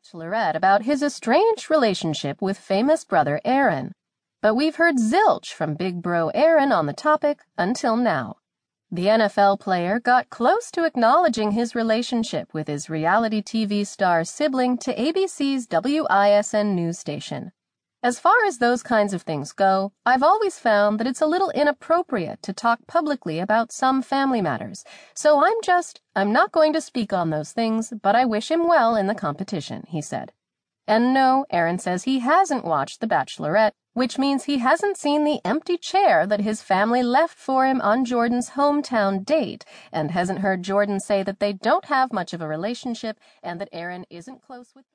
Bachelorette about his estranged relationship with famous brother Aaron. But we've heard zilch from Big Bro Aaron on the topic until now. The NFL player got close to acknowledging his relationship with his reality TV star sibling to ABC's WISN news station. As far as those kinds of things go, I've always found that it's a little inappropriate to talk publicly about some family matters, so I'm just, I'm not going to speak on those things, but I wish him well in the competition, he said. And no, Aaron says he hasn't watched The Bachelorette, which means he hasn't seen the empty chair that his family left for him on Jordan's hometown date, and hasn't heard Jordan say that they don't have much of a relationship and that Aaron isn't close with.